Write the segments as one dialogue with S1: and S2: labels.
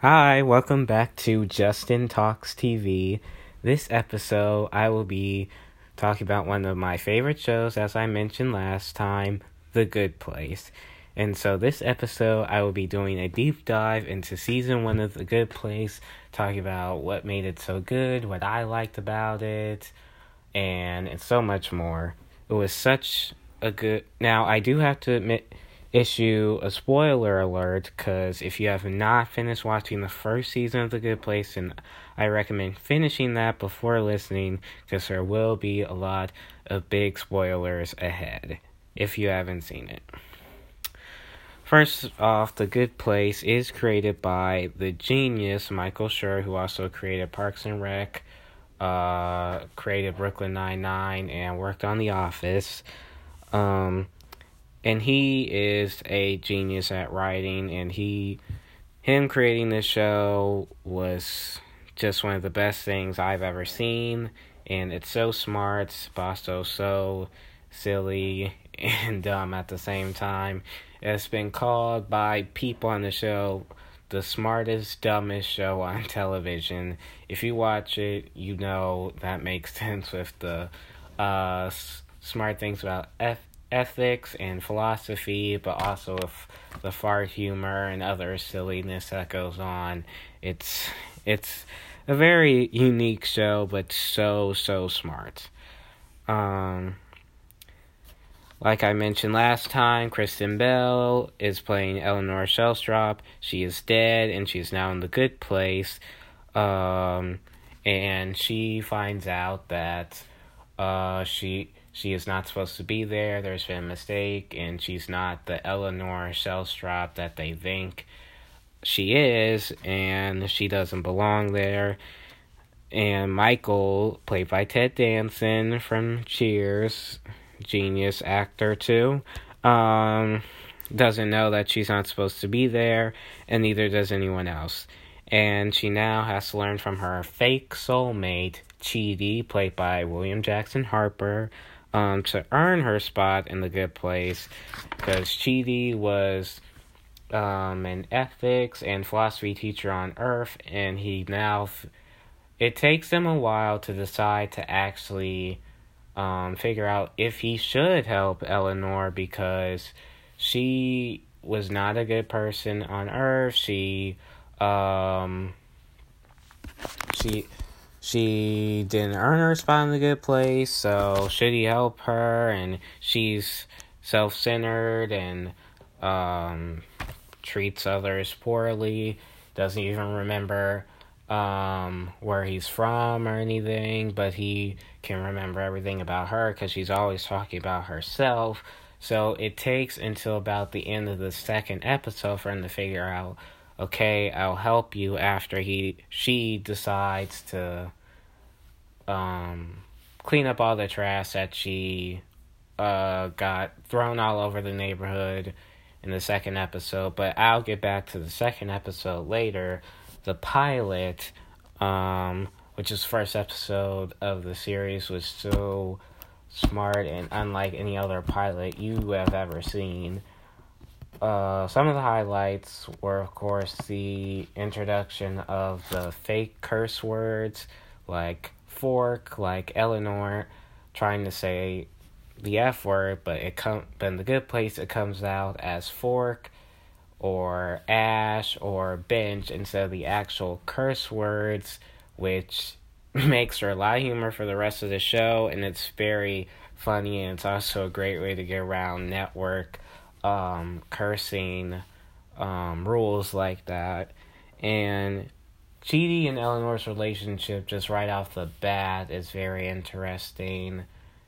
S1: Hi, welcome back to Justin Talks TV. This episode, I will be talking about one of my favorite shows, as I mentioned last time, The Good Place. And so, this episode, I will be doing a deep dive into season one of The Good Place, talking about what made it so good, what I liked about it, and, and so much more. It was such a good. Now, I do have to admit issue a spoiler alert because if you have not finished watching the first season of The Good Place, and I recommend finishing that before listening because there will be a lot of big spoilers ahead if you haven't seen it. First off, The Good Place is created by the genius Michael Schur, who also created Parks and Rec, uh, created Brooklyn Nine Nine, and worked on The Office. Um, and he is a genius at writing and he him creating this show was just one of the best things I've ever seen. And it's so smart but also so silly and dumb at the same time it's been called by people on the show the smartest dumbest show on television. If you watch it you know that makes sense with the uh smart things about F ethics and philosophy, but also with the fart humor and other silliness that goes on. It's it's a very unique show, but so so smart. Um, like I mentioned last time, Kristen Bell is playing Eleanor Shellstrop. She is dead, and she's now in the good place. Um, and she finds out that uh, she she is not supposed to be there. There's been a mistake, and she's not the Eleanor Shellstrop that they think she is, and she doesn't belong there. And Michael, played by Ted Danson from Cheers, genius actor too, um, doesn't know that she's not supposed to be there, and neither does anyone else. And she now has to learn from her fake soulmate, Chidi, played by William Jackson Harper, um, to earn her spot in the good place because Chidi was um, an ethics and philosophy teacher on Earth, and he now. F- it takes him a while to decide to actually um, figure out if he should help Eleanor because she was not a good person on Earth. She, um, she she didn't earn her spot in the good place, so should he help her? And she's self centered and um, treats others poorly, doesn't even remember um, where he's from or anything, but he can remember everything about her because she's always talking about herself. So it takes until about the end of the second episode for him to figure out, okay, I'll help you after he she decides to um, clean up all the trash that she uh, got thrown all over the neighborhood in the second episode. But I'll get back to the second episode later. The pilot, um, which is first episode of the series, was so smart and unlike any other pilot you have ever seen. Uh, some of the highlights were, of course, the introduction of the fake curse words like fork, like Eleanor trying to say the F word, but it come in the good place it comes out as fork or ash or bench instead of the actual curse words, which makes for a lot of humor for the rest of the show and it's very funny and it's also a great way to get around network um, cursing um, rules like that. And Chidi and Eleanor's relationship, just right off the bat, is very interesting.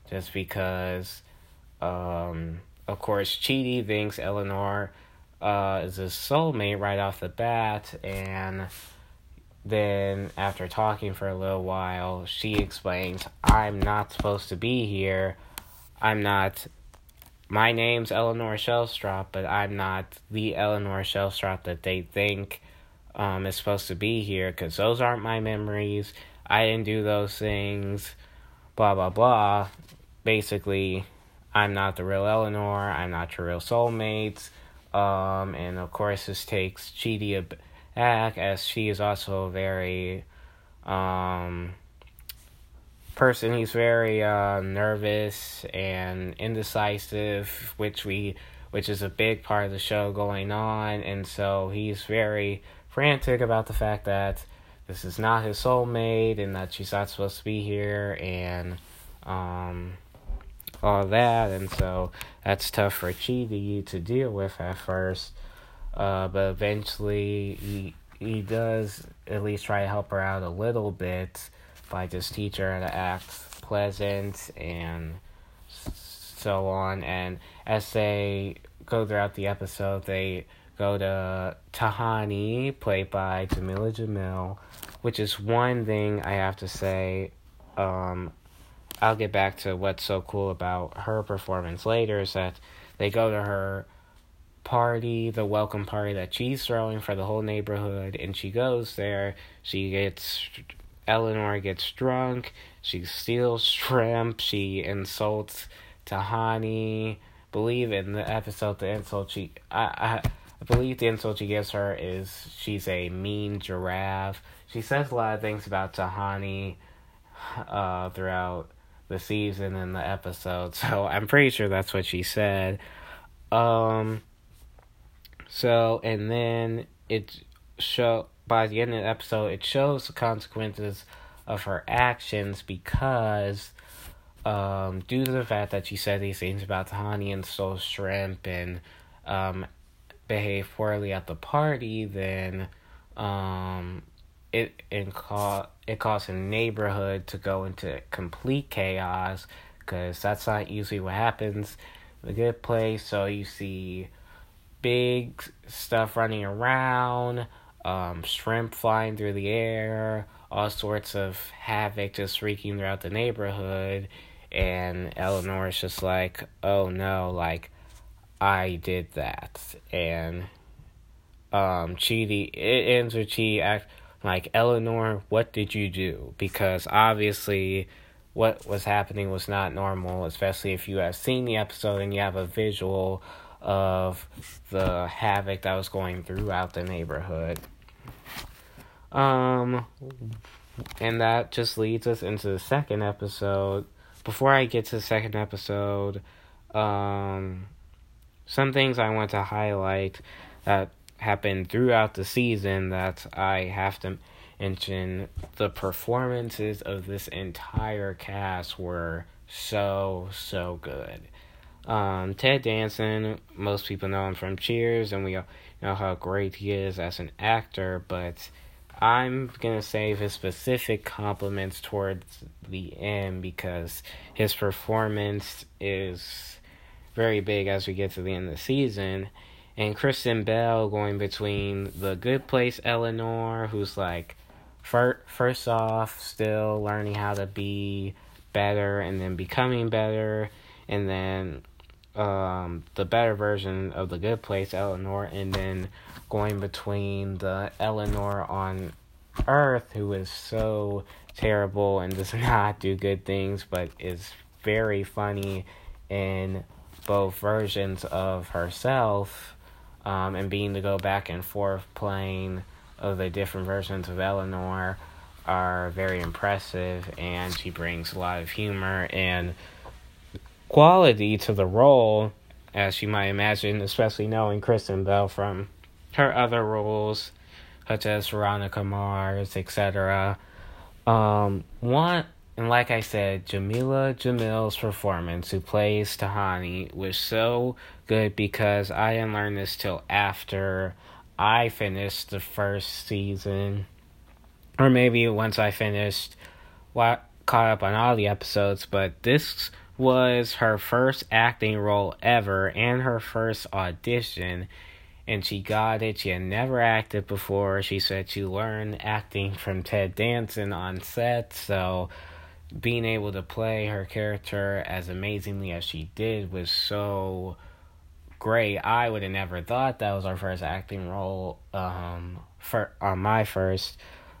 S1: Just because, um, of course, Chidi thinks Eleanor uh, is his soulmate right off the bat, and then after talking for a little while, she explains, I'm not supposed to be here. I'm not. My name's Eleanor Shellstrop, but I'm not the Eleanor Shellstrop that they think um, is supposed to be here because those aren't my memories. I didn't do those things. Blah, blah, blah. Basically, I'm not the real Eleanor. I'm not your real soulmates. Um, and of course, this takes Chidi act, as she is also very um, person. He's very uh, nervous and indecisive, which we which is a big part of the show going on, and so he's very frantic about the fact that this is not his soulmate and that she's not supposed to be here and um, all that, and so that's tough for Chidi to deal with at first. Uh, but eventually, he he does at least try to help her out a little bit by just teach her to act pleasant and so on. And as they go throughout the episode, they go to Tahani, played by Jamila Jamil, which is one thing I have to say. Um, I'll get back to what's so cool about her performance later is that they go to her party, the welcome party that she's throwing for the whole neighborhood, and she goes there. She gets Eleanor gets drunk. She steals shrimp. She insults Tahani. Believe in the episode the insult she I, I I believe the insult she gives her is she's a mean giraffe. She says a lot of things about Tahani uh, throughout the season and the episode, so I'm pretty sure that's what she said. Um, so and then it show by the end of the episode, it shows the consequences of her actions because um, due to the fact that she said these things about Tahani and stole shrimp and um, behaved poorly at the party, then um, it it, ca- it caused a neighborhood to go into complete chaos because that's not usually what happens. The good place, so you see big stuff running around, um, shrimp flying through the air, all sorts of havoc just wreaking throughout the neighborhood. And Eleanor is just like, oh no, like, I did that. And um, Chidi, it ends with Chidi act like, Eleanor, what did you do? Because obviously, what was happening was not normal, especially if you have seen the episode and you have a visual of the havoc that was going throughout the neighborhood. Um, and that just leads us into the second episode. Before I get to the second episode, um, some things I want to highlight that happened throughout the season that I have to mention. The performances of this entire cast were so, so good. Um, Ted Danson, most people know him from Cheers, and we all know how great he is as an actor, but I'm gonna save his specific compliments towards the end because his performance is very big as we get to the end of the season. And Kristen Bell going between the good place Eleanor, who's like, first, first off, still learning how to be better and then becoming better, and then um, the better version of the good place, Eleanor, and then going between the Eleanor on Earth, who is so terrible and does not do good things, but is very funny in both versions of herself, um, and being to go back and forth playing of the different versions of Eleanor are very impressive, and she brings a lot of humor and quality to the role, as you might imagine, especially knowing Kristen Bell from her other roles, such as Veronica Mars, etc. Um, one, and like I said, Jamila Jamil's performance, who plays Tahani, was so good because I didn't learn this till after I finished the first season, or maybe once I finished, what caught up on all the episodes. But this was her first acting role ever and her first audition. And she got it. She had never acted before. She said she learned acting from Ted Danson on set. So being able to play her character as amazingly as she did was so great. I would have never thought that was our first acting role um, for on my first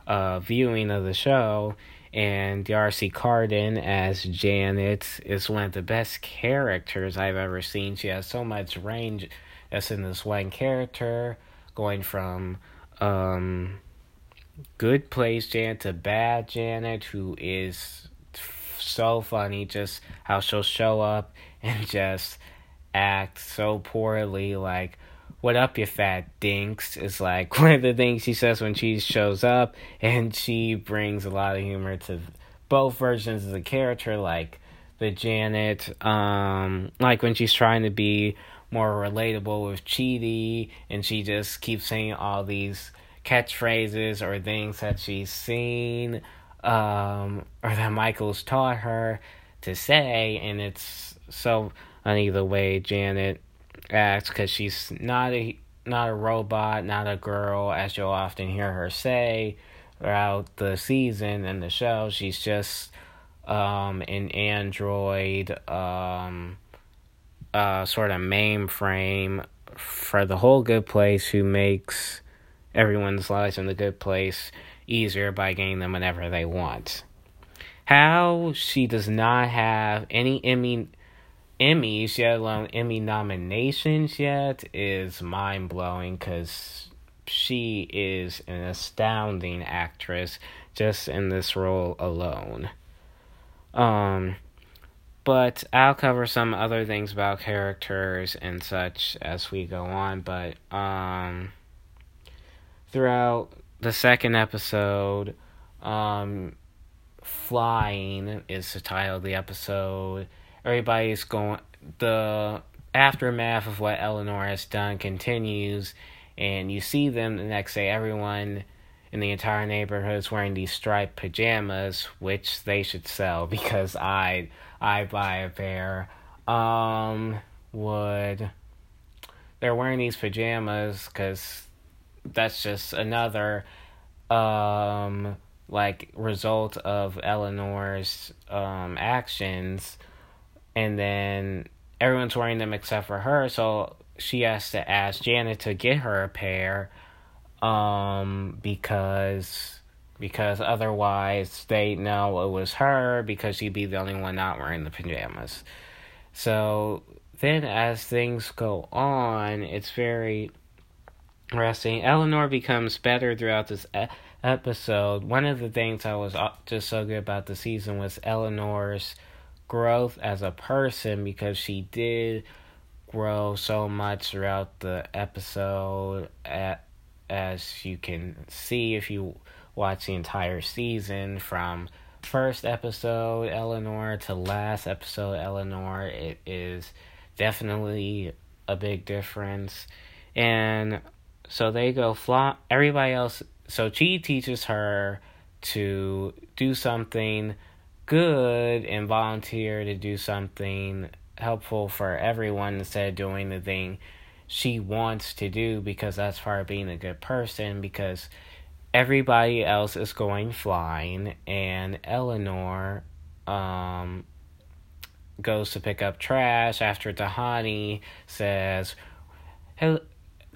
S1: uh, viewing of the show and D'Arcy Carden as Janet is one of the best characters I've ever seen. She has so much range as in this one character, going from um good place Janet to bad Janet who is so funny just how she'll show up and just act so poorly like what up you fat dinks is like one of the things she says when she shows up and she brings a lot of humor to both versions of the character like the Janet um like when she's trying to be more relatable with Chidi and she just keeps saying all these catchphrases or things that she's seen um, or that Michael's taught her to say, and it's so funny the way Janet acts because she's not a not a robot, not a girl, as you'll often hear her say throughout the season and the show. She's just um, an android, um, uh, sort of mainframe for the whole good place who makes everyone's lives in the good place easier by getting them whenever they want. How she does not have any Emmy Emmys, yet alone Emmy nominations yet, is mind blowing because she is an astounding actress just in this role alone. Um, but I'll cover some other things about characters and such as we go on. But um, throughout the second episode, um, Flying is the title of the episode. Everybody's going, the aftermath of what Eleanor has done continues, and you see them the next day. Everyone in the entire neighborhood is wearing these striped pajamas, which they should sell because I I buy a pair. Um, would they're wearing these pajamas because that's just another um like result of Eleanor's um actions and then everyone's wearing them except for her so she has to ask Janet to get her a pair um because because otherwise they know it was her because she'd be the only one not wearing the pajamas. So then as things go on, it's very resting. Eleanor becomes better throughout this e- episode. One of the things I was uh, just so good about the season was Eleanor's growth as a person because she did grow so much throughout the episode at, as you can see if you watch the entire season from first episode Eleanor to last episode Eleanor it is definitely a big difference and so they go fly. Everybody else. So she teaches her to do something good and volunteer to do something helpful for everyone instead of doing the thing she wants to do because that's part of being a good person because everybody else is going flying and Eleanor um goes to pick up trash after Tahani says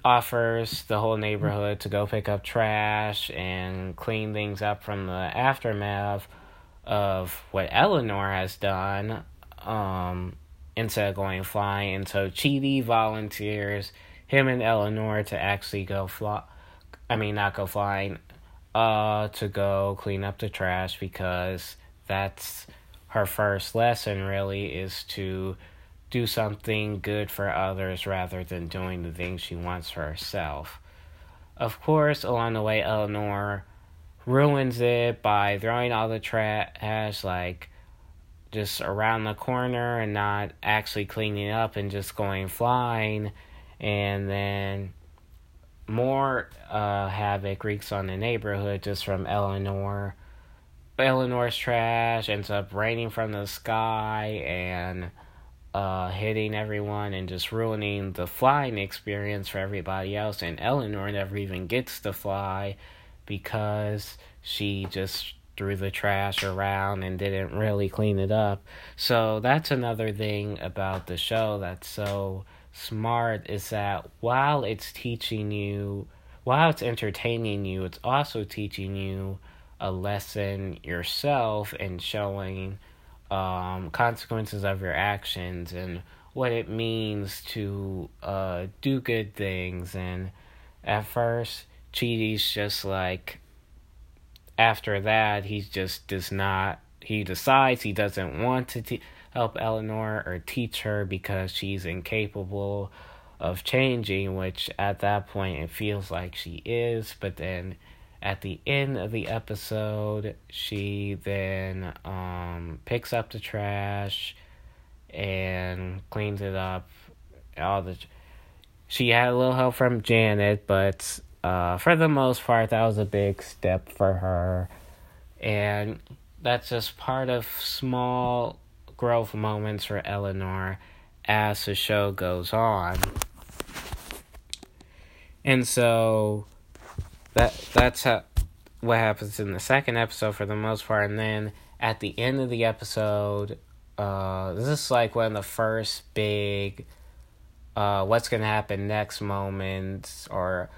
S1: offers the whole neighborhood to go pick up trash and clean things up from the aftermath of what Eleanor has done um, instead of going flying. And so Chidi volunteers him and Eleanor to actually go fly. I mean, not go flying, uh, to go clean up the trash because that's her first lesson, really, is to do something good for others rather than doing the things she wants for herself. Of course, along the way, Eleanor ruins it by throwing all the trash, like just around the corner and not actually cleaning up and just going flying. And then more uh, havoc wreaks on the neighborhood just from Eleanor. Eleanor's trash ends up raining from the sky and uh, hitting everyone and just ruining the flying experience for everybody else. And Eleanor never even gets to fly because she just threw the trash around and didn't really clean it up. So that's another thing about the show that's so smart is that while it's teaching you, while it's entertaining you, it's also teaching you a lesson yourself and showing um, consequences of your actions and what it means to uh, do good things. And at first, Chidi's just like after that he just does not he decides he doesn't want to te- help Eleanor or teach her because she's incapable of changing, which at that point it feels like she is, but then at the end of the episode, she then um, picks up the trash and cleans it up. All the she had a little help from Janet, but uh, for the most part, that was a big step for her, and that's just part of small growth moments for Eleanor as the show goes on. And so that that's how, what happens in the second episode for the most part and then at the end of the episode uh this is like one of the first big uh what's gonna happen next moments or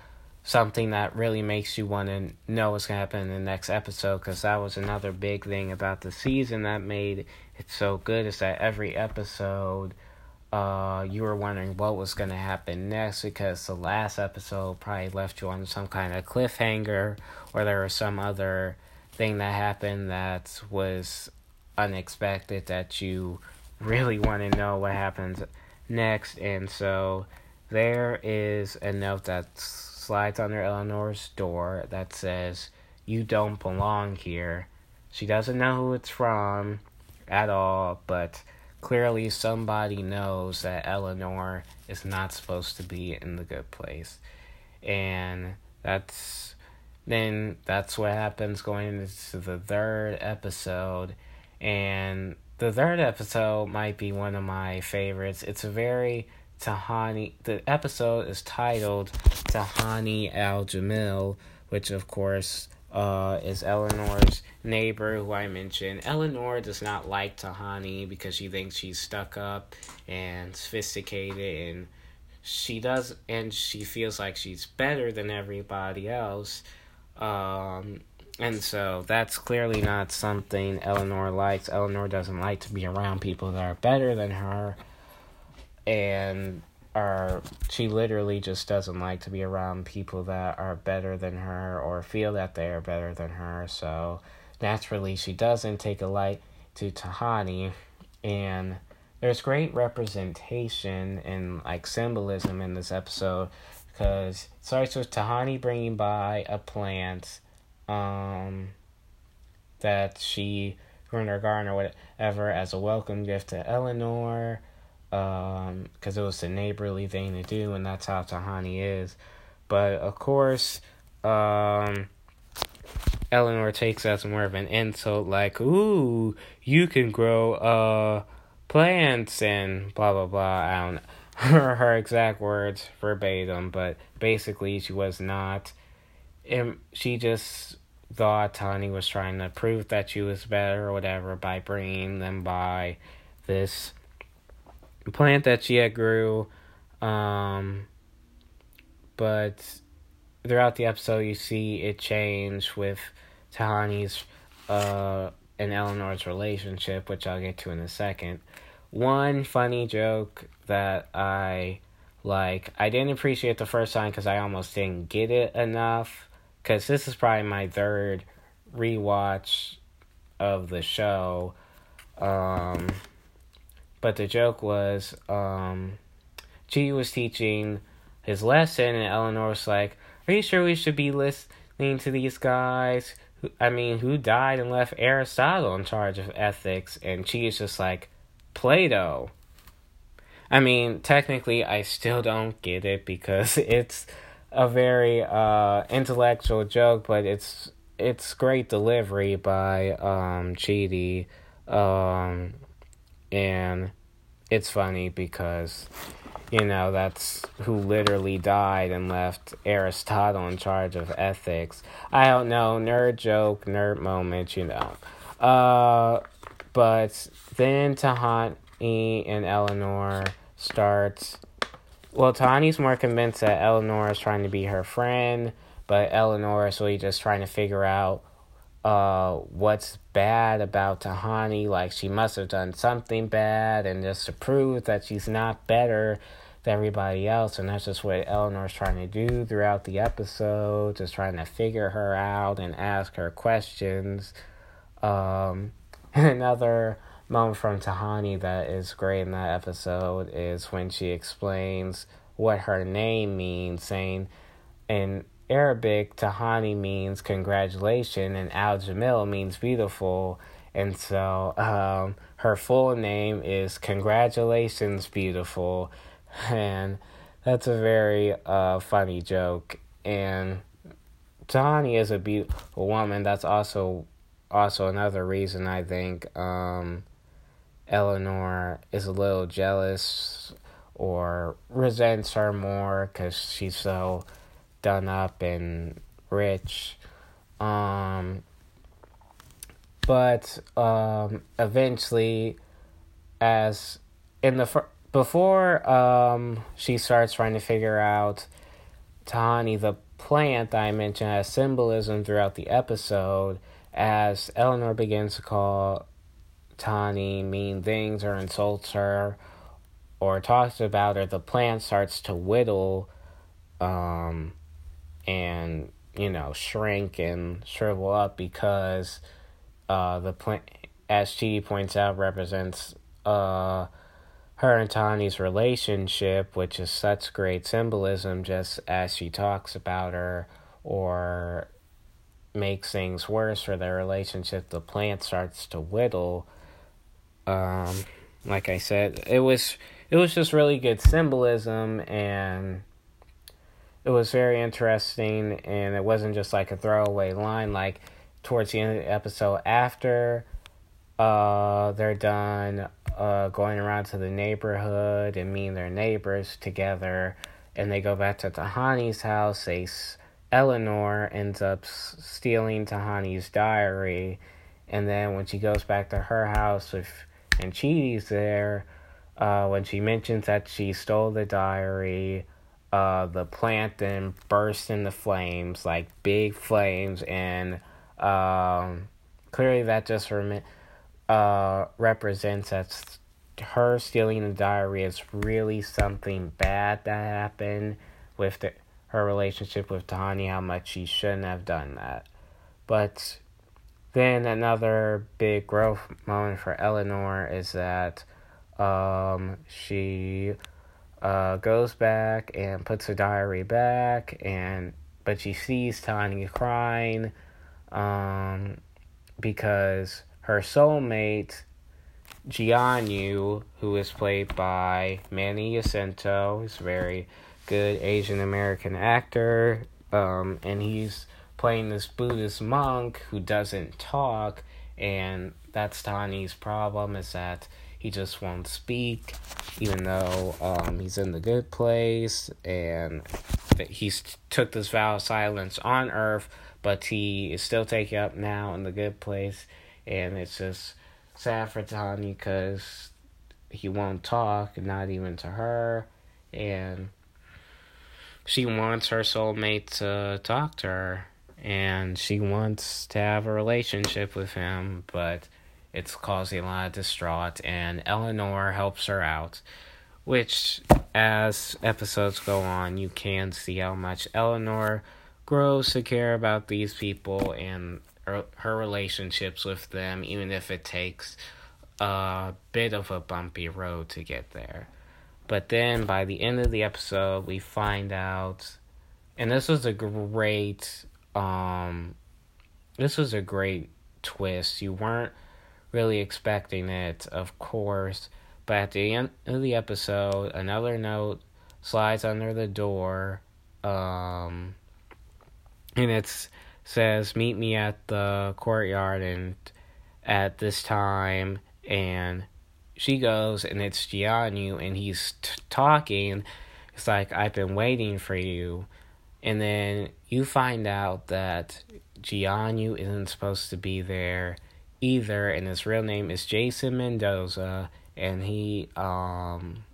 S1: something that really makes you want to know what's going to happen in the next episode because that was another big thing about the season that made it so good is that every episode uh, you were wondering what was going to happen next because the last episode probably left you on some kind of cliffhanger or there was some other thing that happened that was unexpected that you really want to know what happens next. And so there is a note that's slides under Eleanor's door that says, You don't belong here. She doesn't know who it's from at all, but clearly somebody knows that Eleanor is not supposed to be in the good place. And that's then that's what happens going into the third episode. And the third episode might be one of my favorites. It's a very Tahani. The episode is titled Tahani Al Jamil, which of course uh, is Eleanor's neighbor who I mentioned. Eleanor does not like Tahani because she thinks she's stuck up and sophisticated and she does and she feels like she's better than everybody else. Um, and so that's clearly not something Eleanor likes. Eleanor doesn't like to be around people that are better than her and are she literally just doesn't like to be around people that are better than her or feel that they are better than her. So naturally she doesn't take a light to tahani. And there's great representation and like symbolism in this episode because it starts with tahani bringing by a plant um that she grew in her garden or whatever as a welcome gift to eleanor um because it was a neighborly thing to do and that's how tahani is. But of course um eleanor takes that as more of an insult like ooh you can grow uh plants and blah blah blah. I don't know. Her, exact words verbatim but basically she was not and she just thought Tani was trying to prove that she was better or whatever by bringing them by this plant that she had grew. Um, but throughout the episode, you see it change with Tahani's uh, and Eleanor's relationship, which I'll get to in a second. One funny joke that I like, I didn't appreciate the first time because I almost didn't get it enough. Because this is probably my third rewatch of the show. Um, but the joke was, um, G was teaching his lesson, and Eleanor was like, Are you sure we should be listening to these guys? I mean, who died and left Aristotle in charge of ethics? And Chi is just like, Plato. I mean, technically, I still don't get it because it's a very uh, intellectual joke, but it's it's great delivery by um, Chidi. Um, and it's funny because you know that's who literally died and left Aristotle in charge of ethics. I don't know, nerd joke, nerd moment, you know. Uh, but then Tahani and Eleanor start. Well, Tahani's more convinced that Eleanor is trying to be her friend, but Eleanor is really just trying to figure out uh, what's bad about Tahani. Like she must have done something bad, and just to prove that she's not better than everybody else, and that's just what Eleanor's trying to do throughout the episode, just trying to figure her out and ask her questions. Um, another moment from Tahani that is great in that episode is when she explains what her name means, saying in Arabic, Tahani means congratulation, and Al Jamil means beautiful. And so um, her full name is Congratulations, Beautiful and that's a very uh, funny joke. And Tahani is a beautiful woman. That's also also another reason I think um, Eleanor is a little jealous or resents her more because she's so done up and rich. Um, but um, eventually, as in the first before um, she starts trying to figure out Tahani, the plant that I mentioned as symbolism throughout the episode, as Eleanor begins to call Tahani mean things or insults her or talks about her, the plant starts to whittle um, and, you know, shrink and shrivel up because uh, the plant, as she points out, represents. Uh, her and Tahani's relationship, which is such great symbolism just as she talks about her or makes things worse for their relationship, the plant starts to whittle. Um, like I said, it was it was just really good symbolism and it was very interesting and it wasn't just like a throwaway line like towards the end of the episode after uh they're done uh, going around to the neighborhood and meeting their neighbors together. And they go back to Tahani's house. They, Eleanor ends up stealing Tahani's diary. And then when she goes back to her house with, and Chidi's there, uh, when she mentions that she stole the diary, uh, the plant then bursts into flames, like big flames, and um, clearly that just rem- uh, represents that her stealing the diary is really something bad that happened with the, her relationship with Tahani, how much she shouldn't have done that. But then another big growth moment for Eleanor is that um, she uh, goes back and puts her diary back, and but she sees Tahani crying um, because her soulmate, Jianyu, who is played by Manny Jacinto, is very good Asian American actor, um, and he's playing this Buddhist monk who doesn't talk, and that's Tahani's problem is that he just won't speak, even though um, he's in the good place, and he's took this vow of silence on Earth, but he is still taking up now in the good place. And it's just sad for Tony because he won't talk, not even to her, and she wants her soulmate to talk to her, and she wants to have a relationship with him, but it's causing a lot of distraught, and Eleanor helps her out. Which, as episodes go on, you can see how much Eleanor grows to care about these people and her, her relationships with them, even if it takes a bit of a bumpy road to get there. But then by the end of the episode, we find out, and this was a great, um, this was a great twist. You weren't really expecting it, of course, but at the end of the episode, another note slides under the door, um, and it says, Meet me at the courtyard and at this time. And she goes, and it's Jianyu, and he's t- talking. It's like, I've been waiting for you. And then you find out that Jianyu isn't supposed to be there either, and his real name is Jason Mendoza, and he um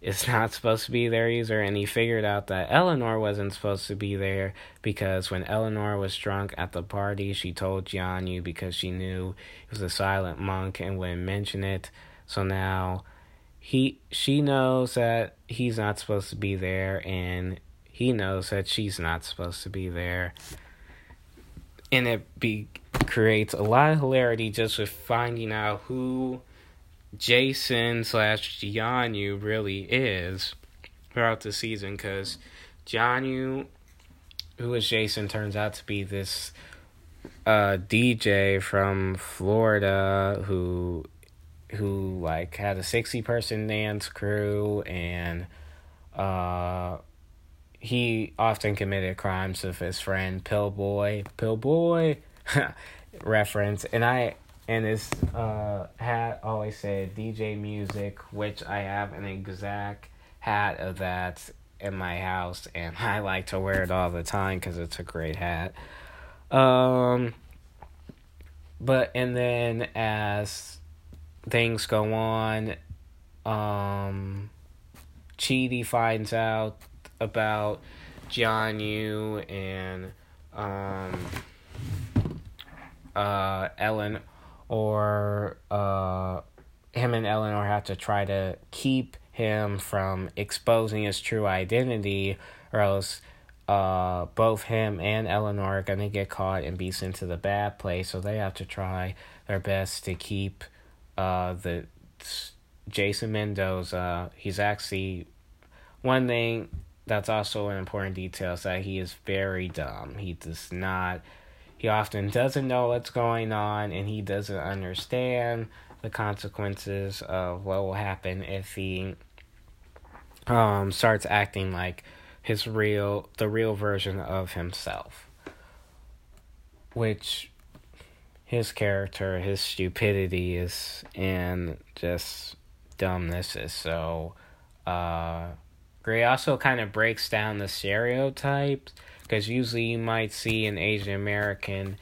S1: is not supposed to be there either, and he figured out that Eleanor wasn't supposed to be there because when Eleanor was drunk at the party, she told Jianyu because she knew he was a silent monk and wouldn't mention it. So now he she knows that he's not supposed to be there and he knows that she's not supposed to be there and it be creates a lot of hilarity just with finding out who Jason slash Jianyu really is throughout the season because Jianyu, who is Jason, turns out to be this uh, DJ from Florida who who like had a 60 person dance crew and uh he often committed crimes with his friend Pillboi Pillboi reference and I and his uh hat always said DJ music which I have an exact hat of that in my house and I like to wear it all the time cuz it's a great hat. Um but and then as things go on um Chidi finds out about Jianyu and um, uh, Ellen or uh, him and Eleanor have to try to keep him from exposing his true identity, or else uh, both him and Eleanor are gonna get caught and be sent to the bad place. So they have to try their best to keep uh, the Jason Mendoza. He's actually one thing that's also an important detail is that he is very dumb. He does not he often doesn't know what's going on and he doesn't understand the consequences of what will happen if he um starts acting like his real the real version of himself. Which his character, his stupidity is and just dumbness is so uh Gray also kind of breaks down the stereotypes because usually you might see an Asian American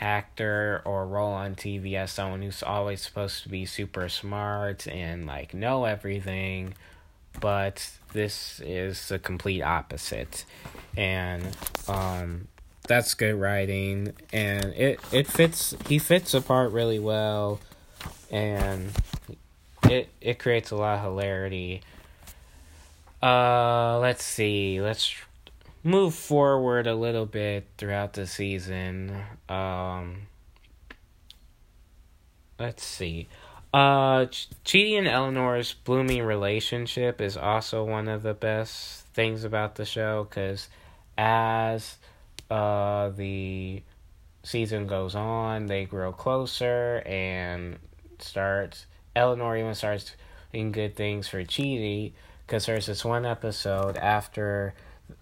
S1: actor or role on TV as someone who's always supposed to be super smart and like know everything, but this is the complete opposite, and um, that's good writing, and it it fits he fits the part really well, and it it creates a lot of hilarity uh, let's see. Let's move forward a little bit throughout the season. Um, let's see. Uh, Ch- Chidi and Eleanor's blooming relationship is also one of the best things about the show because as uh the season goes on, they grow closer and starts. Eleanor even starts doing good things for Chidi because there's this one episode after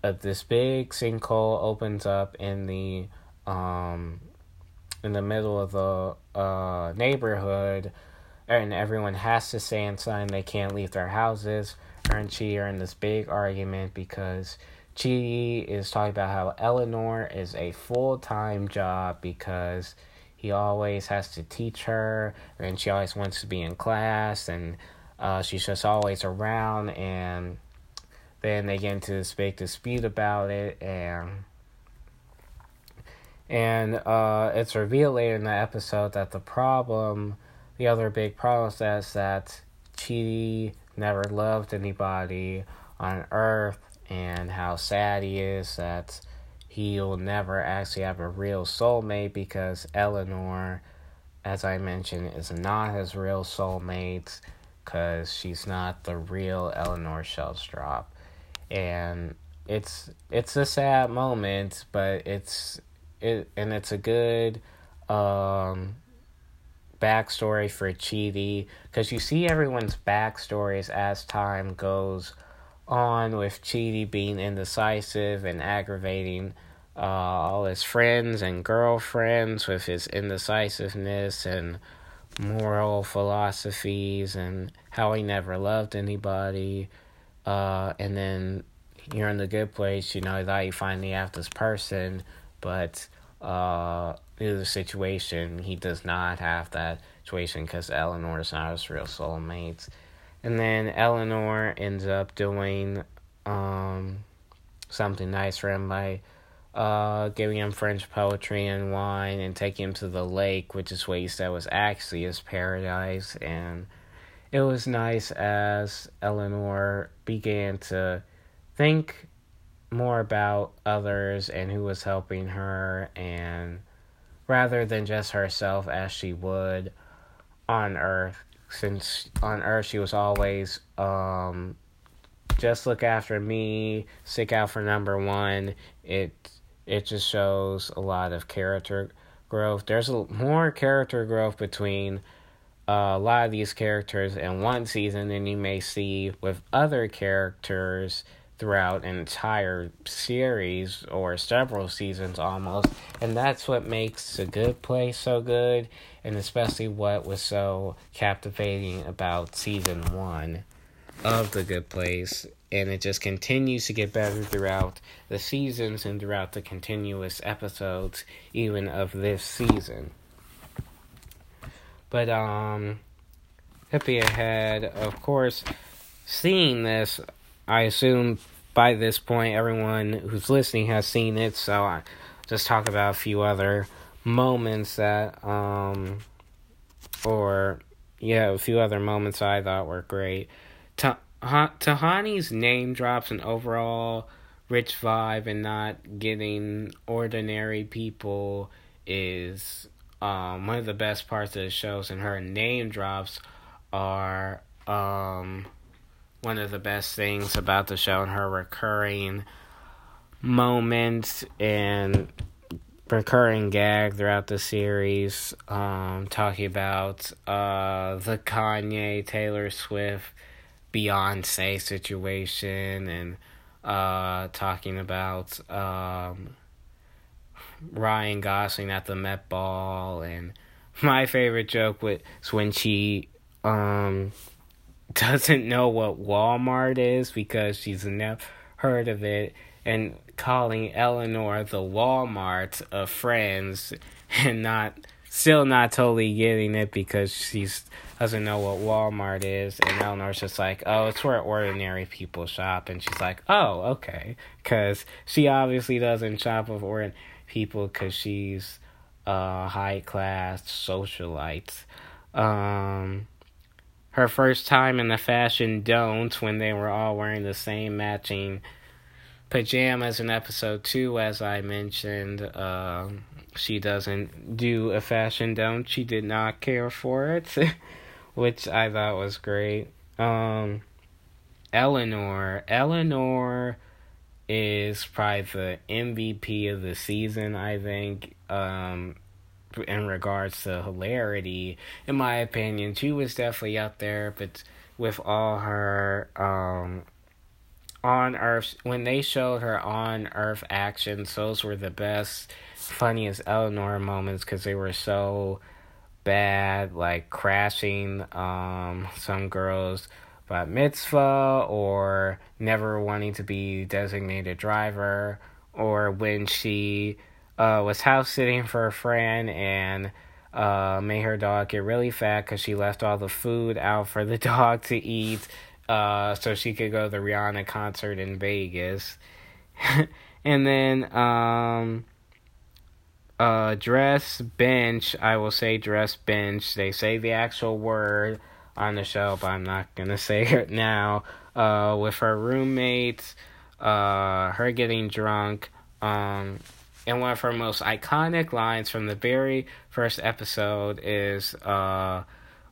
S1: uh, this big sinkhole opens up in the um in the middle of the uh neighborhood and everyone has to stay inside they can't leave their houses. Her and Chi are in this big argument because Chi is talking about how Eleanor is a full time job because he always has to teach her and she always wants to be in class and uh, she's just always around, and then they get into this big dispute about it, and and uh, it's revealed later in the episode that the problem, the other big problem, is that Chidi never loved anybody on Earth, and how sad he is that he'll never actually have a real soulmate because Eleanor, as I mentioned, is not his real soulmate because she's not the real Eleanor Shellstrop, and it's it's a sad moment, but it's it and it's a good um backstory for Chidi because you see everyone's backstories as time goes on with Chidi being indecisive and aggravating uh, all his friends and girlfriends with his indecisiveness and moral philosophies and how he never loved anybody. Uh, and then you're in the good place, you know, that you finally have this person, but uh, to the situation, he does not have that situation because Eleanor is not his real soulmate. And then Eleanor ends up doing um, something nice for him by uh, giving him French poetry and wine and taking him to the lake, which is what he said was actually his paradise. And it was nice as Eleanor began to think more about others and who was helping her and rather than just herself as she would on earth since on earth she was always um just look after me stick out for number one. It it just shows a lot of character growth. There's a, more character growth between a lot of these characters in one season than you may see with other characters throughout an entire series or several seasons almost. And that's what makes A Good Place so good, and especially what was so captivating about season one of The Good Place. And it just continues to get better throughout the seasons and throughout the continuous episodes, even of this season. But, um, hippie ahead, of course, seeing this, I assume by this point everyone who's listening has seen it, so I just talk about a few other moments that um or yeah, a few other moments I thought were great. Ta- Tahani's name drops an overall rich vibe and not getting ordinary people is um one of the best parts of the shows and her name drops are um one of the best things about the show and her recurring moments and recurring gag throughout the series, um, talking about uh, the Kanye Taylor Swift Beyonce situation and uh, talking about um, Ryan Gosling at the Met Ball and my favorite joke was when she um doesn't know what Walmart is because she's never heard of it and calling Eleanor the Walmart of friends and not still not totally getting it because she's doesn't know what Walmart is and Eleanor's just like, "Oh, it's where ordinary people shop." And she's like, "Oh, okay." Cuz she obviously doesn't shop with ordinary people cuz she's a high class socialite. Um her first time in the fashion don't when they were all wearing the same matching pajamas in episode two as i mentioned uh, she doesn't do a fashion don't she did not care for it which i thought was great um, eleanor eleanor is probably the mvp of the season i think um, in regards to hilarity, in my opinion, she was definitely up there. But with all her um, on Earth, when they showed her on Earth actions, those were the best, funniest Eleanor moments because they were so bad, like crashing um, some girls bat mitzvah or never wanting to be designated driver or when she uh, was house sitting for a friend and uh, made her dog get really fat because she left all the food out for the dog to eat uh, so she could go to the Rihanna concert in Vegas. and then um, uh, dress bench, I will say dress bench. They say the actual word on the show, but I'm not to say it now. Uh, with her roommates, uh, her getting drunk. Um, and one of her most iconic lines from the very first episode is uh,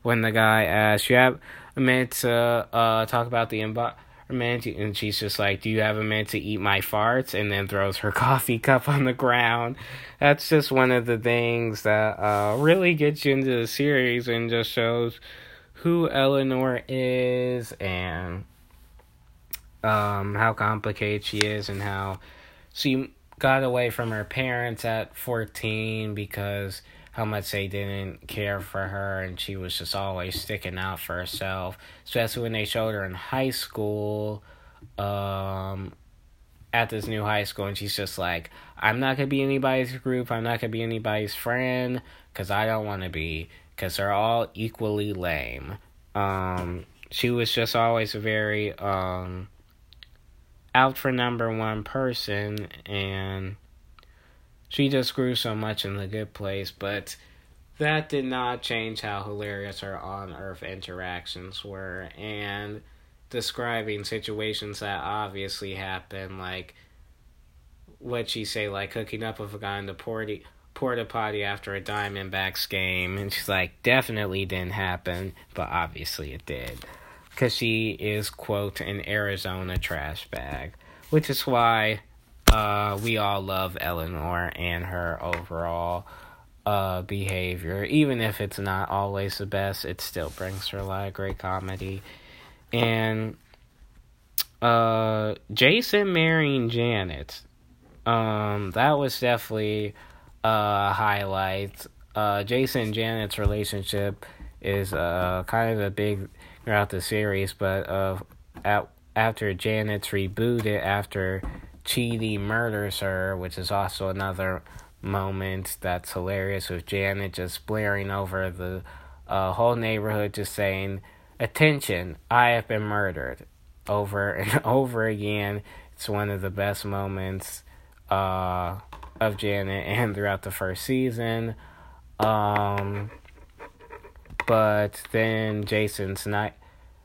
S1: when the guy asks, "You have a minute to uh, talk about the environment?" And she's just like, "Do you have a minute to eat my farts?" And then throws her coffee cup on the ground. That's just one of the things that uh, really gets you into the series and just shows who Eleanor is and um, how complicated she is and how she got away from her parents at 14 because how much they didn't care for her and she was just always sticking out for herself especially when they showed her in high school um at this new high school and she's just like i'm not gonna be anybody's group. I'm not gonna be anybody's friend because i don't want to be because they're all equally lame um she was just always a very um out for number one person, and she just grew so much in the good place. But that did not change how hilarious her on Earth interactions were, and describing situations that obviously happen, like what she say, like hooking up with a guy in the porta porta potty after a Diamondbacks game, and she's like, definitely didn't happen, but obviously it did, because she is quote an Arizona trash bag, which is why uh, we all love Eleanor and her overall uh, behavior. Even if it's not always the best, it still brings her a lot of great comedy. And uh, Jason marrying Janet, um, that was definitely a highlight. Uh, Jason and Janet's relationship is uh, kind of a big throughout the series, but uh, at, after Janet's rebooted after Chidi murders her, which is also another moment that's hilarious with Janet just blaring over the uh, whole neighborhood, just saying, Attention, I have been murdered. Over and over again. It's one of the best moments uh, of Janet and throughout the first season. Um, but then Jason's not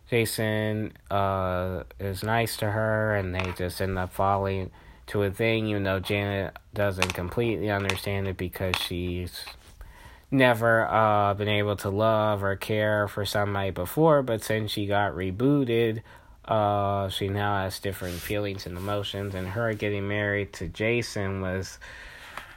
S1: Jason uh, is nice to her, and they just end up falling to a thing. You know, Janet doesn't completely understand it because she's never uh, been able to love or care for somebody before, but since she got rebooted, uh, she now has different feelings and emotions, and her getting married to Jason was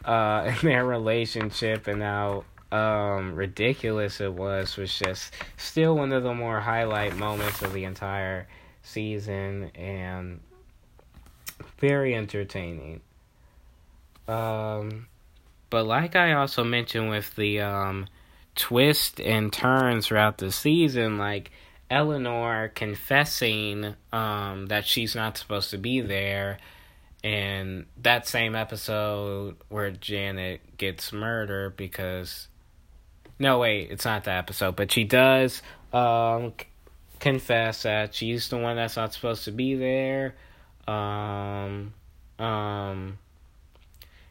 S1: uh, in their relationship and how um, ridiculous it was was just still one of the more highlight moments of the entire season and very entertaining. Um, but like I also mentioned with the um, twist and turns throughout the season, like Eleanor confessing um, that she's not supposed to be there, and that same episode where Janet gets murdered because no, wait, it's not that episode, but she does um, c- confess that she's the one that's not supposed to be there. Um, um,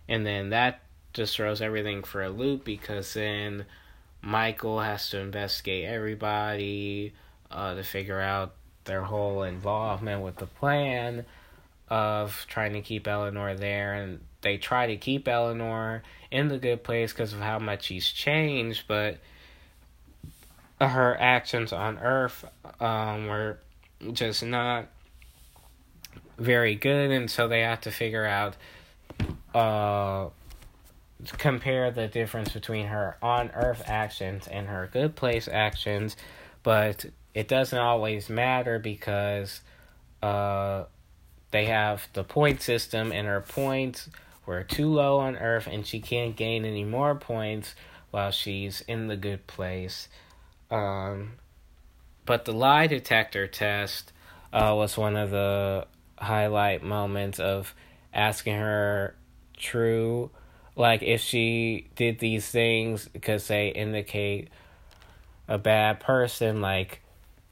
S1: and then that just throws everything for a loop because then Michael has to investigate everybody uh, to figure out their whole involvement with the plan of trying to keep Eleanor there, and they try to keep Eleanor in the good place because of how much she's changed, but her actions on Earth um, were just not very good, and so they have to figure out, uh, compare the difference between her on Earth actions and her good place actions, but it doesn't always matter because, uh, they have the point system, and her points were too low on Earth, and she can't gain any more points while she's in the good place. Um, but the lie detector test uh, was one of the highlight moments of asking her true, like if she did these things because they indicate a bad person, like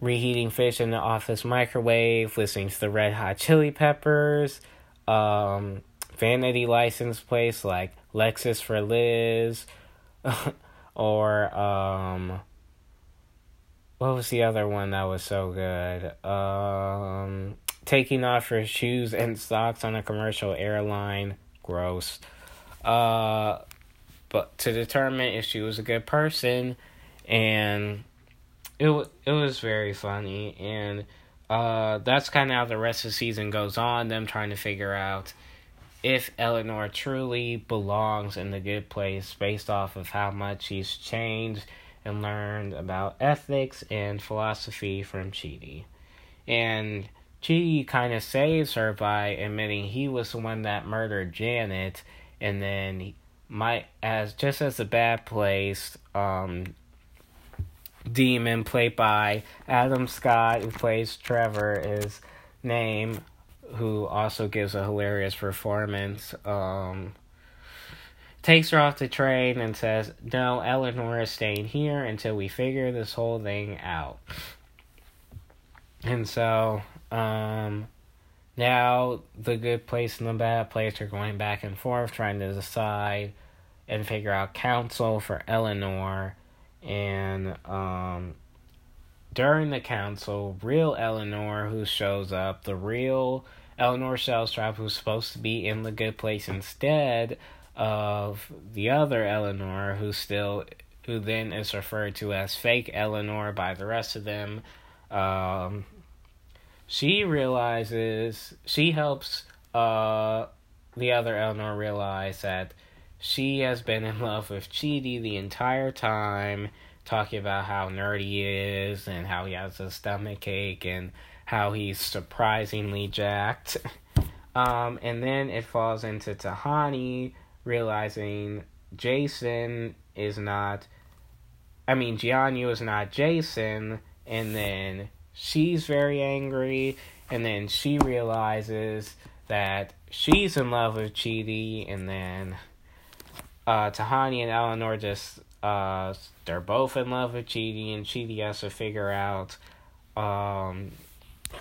S1: reheating fish in the office microwave, listening to the Red Hot Chili Peppers, um, vanity license plates like Lexus for Liz, or um, what was the other one that was so good? Um, taking off her shoes and socks on a commercial airline, gross. Uh, but to determine if she was a good person, and it it was very funny, and uh, that's kind of how the rest of the season goes on. Them trying to figure out if Eleanor truly belongs in the good place based off of how much she's changed and learned about ethics and philosophy from Chidi. And Chidi kind of saves her by admitting he was the one that murdered Janet, and then might as just as a bad place, um, Demon played by Adam Scott, who plays Trevor, is name who also gives a hilarious performance, um, takes her off the train and says, No, Eleanor is staying here until we figure this whole thing out. And so, um, now the good place and the bad place are going back and forth, trying to decide and figure out counsel for Eleanor. And um, during the council, real Eleanor, who shows up, the real Eleanor Shellstrop, who's supposed to be in the good place instead of the other Eleanor, who still, who then is referred to as fake Eleanor by the rest of them. Um, she realizes she helps uh, the other Eleanor realize that she has been in love with Chidi the entire time, talking about how nerdy he is and how he has a stomach ache and how he's surprisingly jacked. Um, and then it falls into Tahani realizing Jason is not, I mean, Jianyu is not Jason, and then she's very angry, and then she realizes that she's in love with Chidi, and then uh, Tahani and Eleanor just uh, they're both in love with Chidi, and Chidi has to figure out um,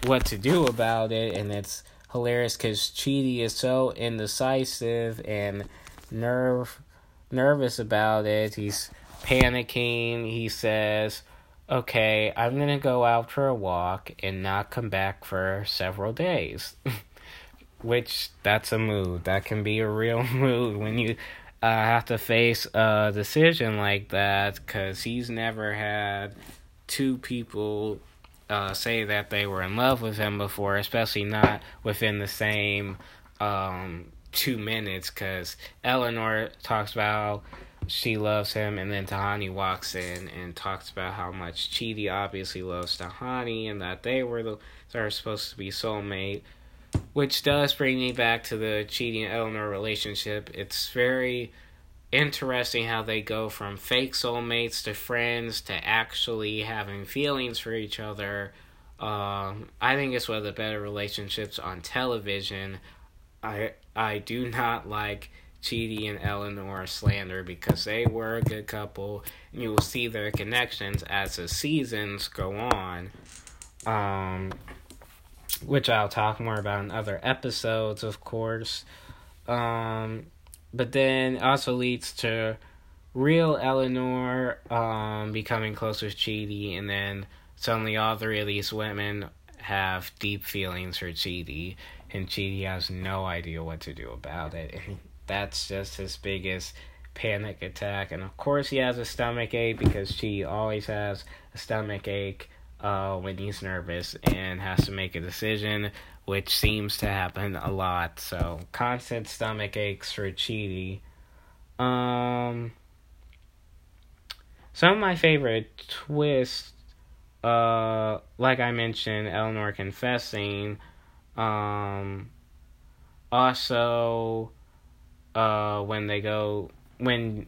S1: what to do about it, and it's hilarious because Chidi is so indecisive and nerve nervous about it. He's panicking. He says, "Okay, I'm gonna go out for a walk and not come back for several days." Which that's a mood. That can be a real mood when you uh, have to face a decision like that because he's never had two people uh, say that they were in love with him before, especially not within the same um, two minutes. Because Eleanor talks about she loves him, and then Tahani walks in and talks about how much Chidi obviously loves Tahani, and that they were the are supposed to be soulmate. Which does bring me back to the and Eleanor relationship. It's very interesting how they go from fake soulmates to friends to actually having feelings for each other. Um, I think it's one of the better relationships on television. I I do not like Chidi and Eleanor slander because they were a good couple. And you will see their connections as the seasons go on. Um, which I'll talk more about in other episodes, of course. Um, but then also leads to real Eleanor um, becoming close with Chidi, and then suddenly all three of these women have deep feelings for Chidi, and Chidi has no idea what to do about it. And that's just his biggest panic attack. And of course, he has a stomach ache because she always has a stomach ache uh, when he's nervous and has to make a decision, which seems to happen a lot. So constant stomach aches for Chidi. Um, some of my favorite twists, uh, like I mentioned, Eleanor confessing. Um, also, uh, when they go when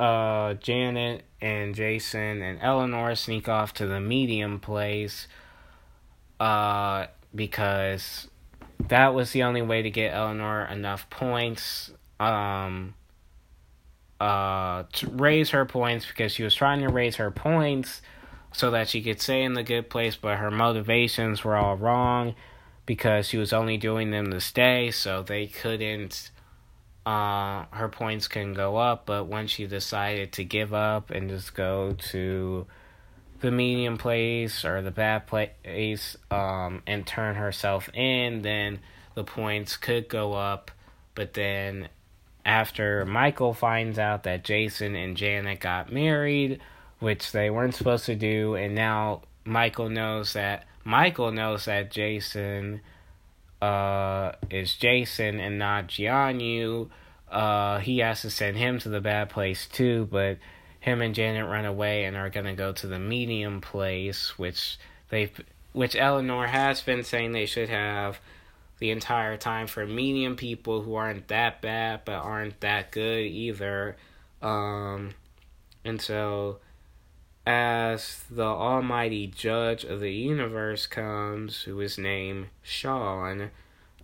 S1: uh, Janet and Jason and Eleanor sneak off to the medium place uh, because that was the only way to get Eleanor enough points um, uh, to raise her points because she was trying to raise her points so that she could stay in the good place, but her motivations were all wrong because she was only doing them to stay, so they couldn't uh, her points can go up, but when she decided to give up and just go to the medium place or the bad place um, and turn herself in, then the points could go up. But then after Michael finds out that Jason and Janet got married, which they weren't supposed to do, and now Michael knows that Michael knows that Jason uh, is Jason and not Jianyu, uh, he has to send him to the bad place too, but him and Janet run away and are gonna go to the medium place, which they, which Eleanor has been saying they should have the entire time for medium people who aren't that bad but aren't that good either. Um, and so, as the almighty judge of the universe comes, who is named Sean,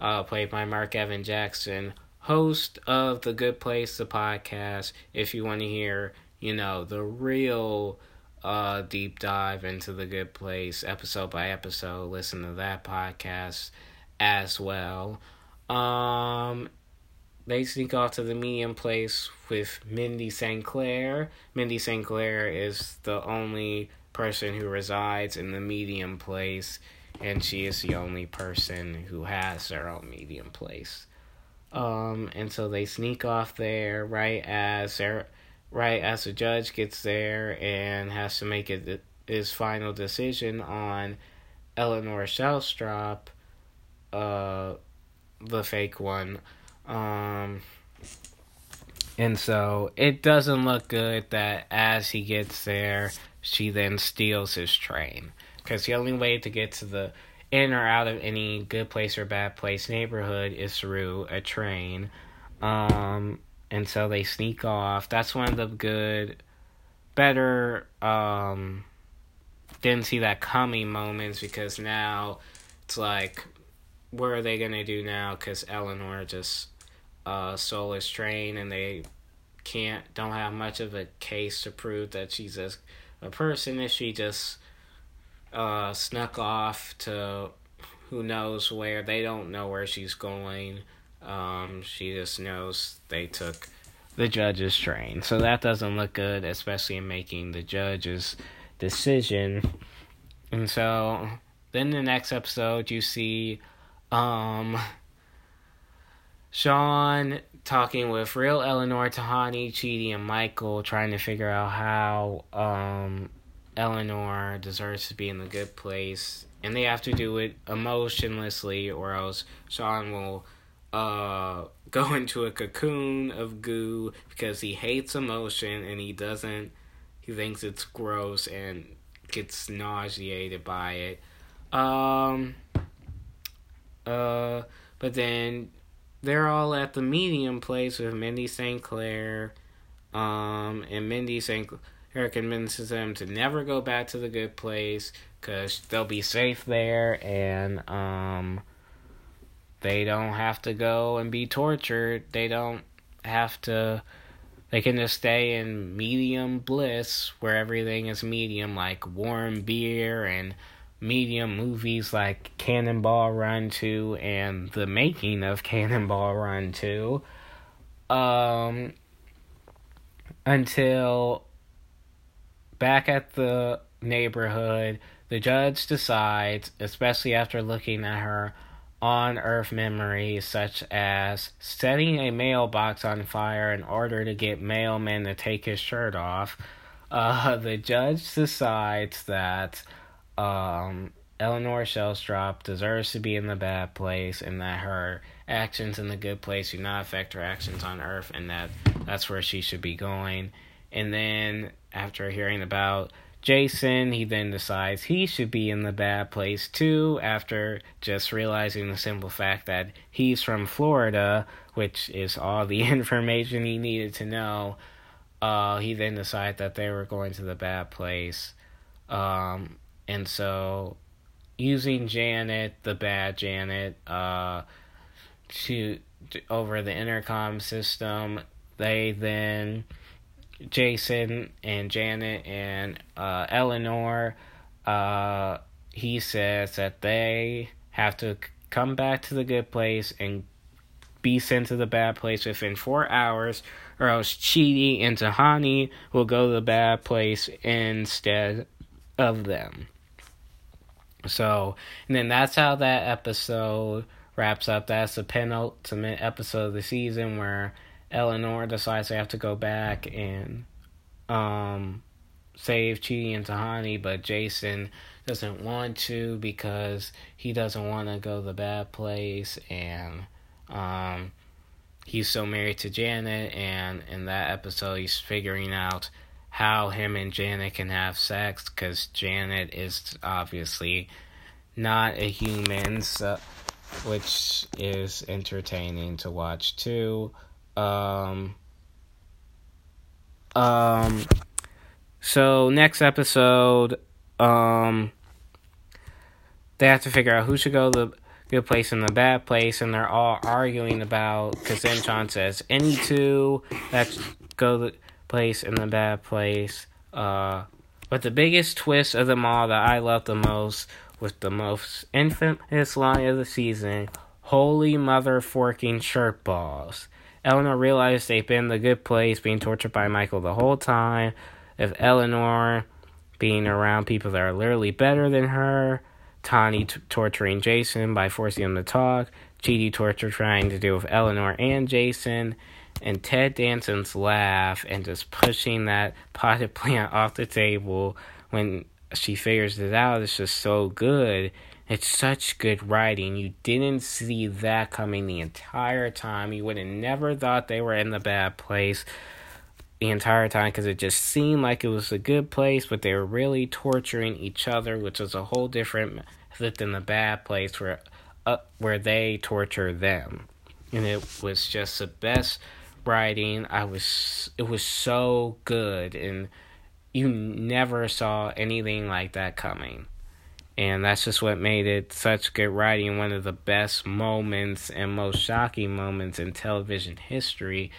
S1: uh, played by Marc Evan Jackson, host of The Good Place, the podcast, if you want to hear, you know, the real uh, deep dive into The Good Place, episode by episode, listen to that podcast as well. Um, they sneak off to the medium place with Mindy St. Clair. Mindy St. Clair is the only person who resides in the medium place, and she is the only person who has their own medium place. Um, and so they sneak off there right as their, right as the judge gets there and has to make it his final decision on Eleanor Shellstrop, uh, the fake one. Um, and so it doesn't look good that as he gets there, she then steals his train. Because the only way to get to the in or out of any good place or bad place neighborhood is through a train. Um, and so they sneak off. That's one of the good, better, um, didn't see that coming moments because now it's like, what are they going to do now? Because Eleanor just uh, stole his train and they can't, don't have much of a case to prove that she's a, a person if she just uh, snuck off to who knows where. They don't know where she's going. Um, she just knows they took the judge's train. So that doesn't look good, especially in making the judge's decision. And so then the next episode you see um Sean talking with real Eleanor, Tahani, Chidi, and Michael trying to figure out how um Eleanor deserves to be in the good place. And they have to do it emotionlessly or else Sean will uh go into a cocoon of goo because he hates emotion and he doesn't he thinks it's gross and gets nauseated by it. Um uh but then they're all at the medium place with Mindy St. Clair. Um and Mindy St. Clair convinces them to never go back to the good place because they'll be safe there and um they don't have to go and be tortured. They don't have to they can just stay in medium bliss where everything is medium, like warm beer and medium movies like Cannonball Run 2 and the making of Cannonball Run 2. Um, until back at the neighborhood, the judge decides, especially after looking at her on Earth memories, such as setting a mailbox on fire in order to get mailman to take his shirt off. Uh, the judge decides that um, Eleanor Shellstrop deserves to be in the bad place and that her actions in the good place do not affect her actions on Earth and that that's where she should be going. And then, after hearing about Jason, he then decides he should be in the bad place too after just realizing the simple fact that he's from Florida, which is all the information he needed to know. Uh, he then decided that they were going to the bad place. Um, and so, using Janet, the bad Janet, uh, to over the intercom system, they then Jason and Janet and uh, Eleanor, uh, he says that they have to come back to the good place and be sent to the bad place within four hours, or else Chidi and Tahani will go to the bad place instead of them. So, and then that's how that episode wraps up. That's the penultimate episode of the season where Eleanor decides they have to go back and um, save Chidi and Tahani, but Jason doesn't want to because he doesn't want to go the bad place, and um, he's so married to Janet, and in that episode, he's figuring out how him and Janet can have sex because Janet is obviously not a human, so, which is entertaining to watch too. Um, um, so next episode, um, they have to figure out who should go the good place and the bad place, and they're all arguing about because then Sean says any two that go the place and the bad place. Uh, but the biggest twist of them all that I love the most was the most infamous line of the season: "Holy mother forking shirt balls." Eleanor realized they've been the good place, being tortured by Michael the whole time. If Eleanor being around people that are literally better than her, Tahani t- torturing Jason by forcing him to talk, Chidi torture trying to deal with Eleanor and Jason, and Ted Danson's laugh and just pushing that potted plant off the table when she figures it out is just so good. It's such good writing. You didn't see that coming the entire time. You would have never thought they were in the bad place the entire time because it just seemed like it was a good place, but they were really torturing each other, which was a whole different method than the bad place where uh, where they torture them. And it was just the best writing. I was it was so good and you never saw anything like that coming. And that's just what made it such good writing, one of the best moments and most shocking moments in television history.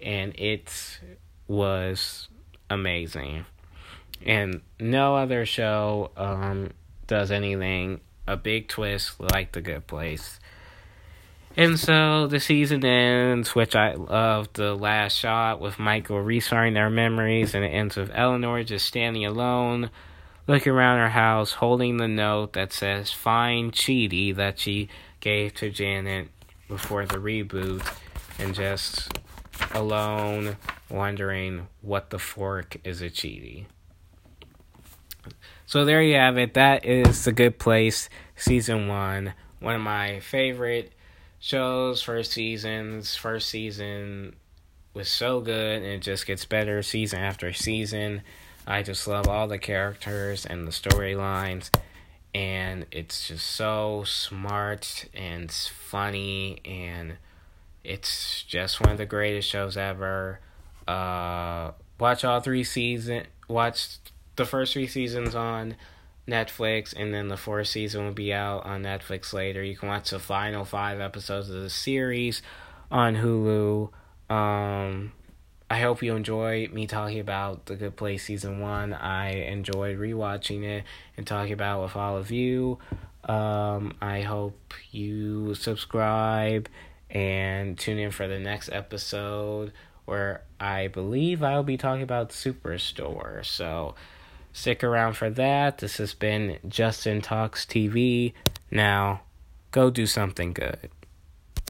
S1: And it was amazing. And no other show um, does anything a big twist like The Good Place. And so the season ends, which I love the last shot with Michael restarting their memories, and it ends with Eleanor just standing alone, looking around her house, holding the note that says "Find Chidi" that she gave to Janet before the reboot, and just alone, wondering what the fork is a Chidi. So there you have it. That is the Good Place season one. One of my favorite shows, first seasons. First season was so good, and it just gets better season after season. I just love all the characters and the storylines, and it's just so smart and funny, and it's just one of the greatest shows ever. Uh, watch all three season. Watch the first three seasons on Netflix, and then the fourth season will be out on Netflix later. You can watch the final five episodes of the series on Hulu. Um, I hope you enjoy me talking about The Good Place season one. I enjoyed rewatching it and talking about it with all of you. Um, I hope you subscribe and tune in for the next episode where I believe I'll be talking about Superstore. So Stick around for that. This has been Justin Talks TV. Now, go do something good.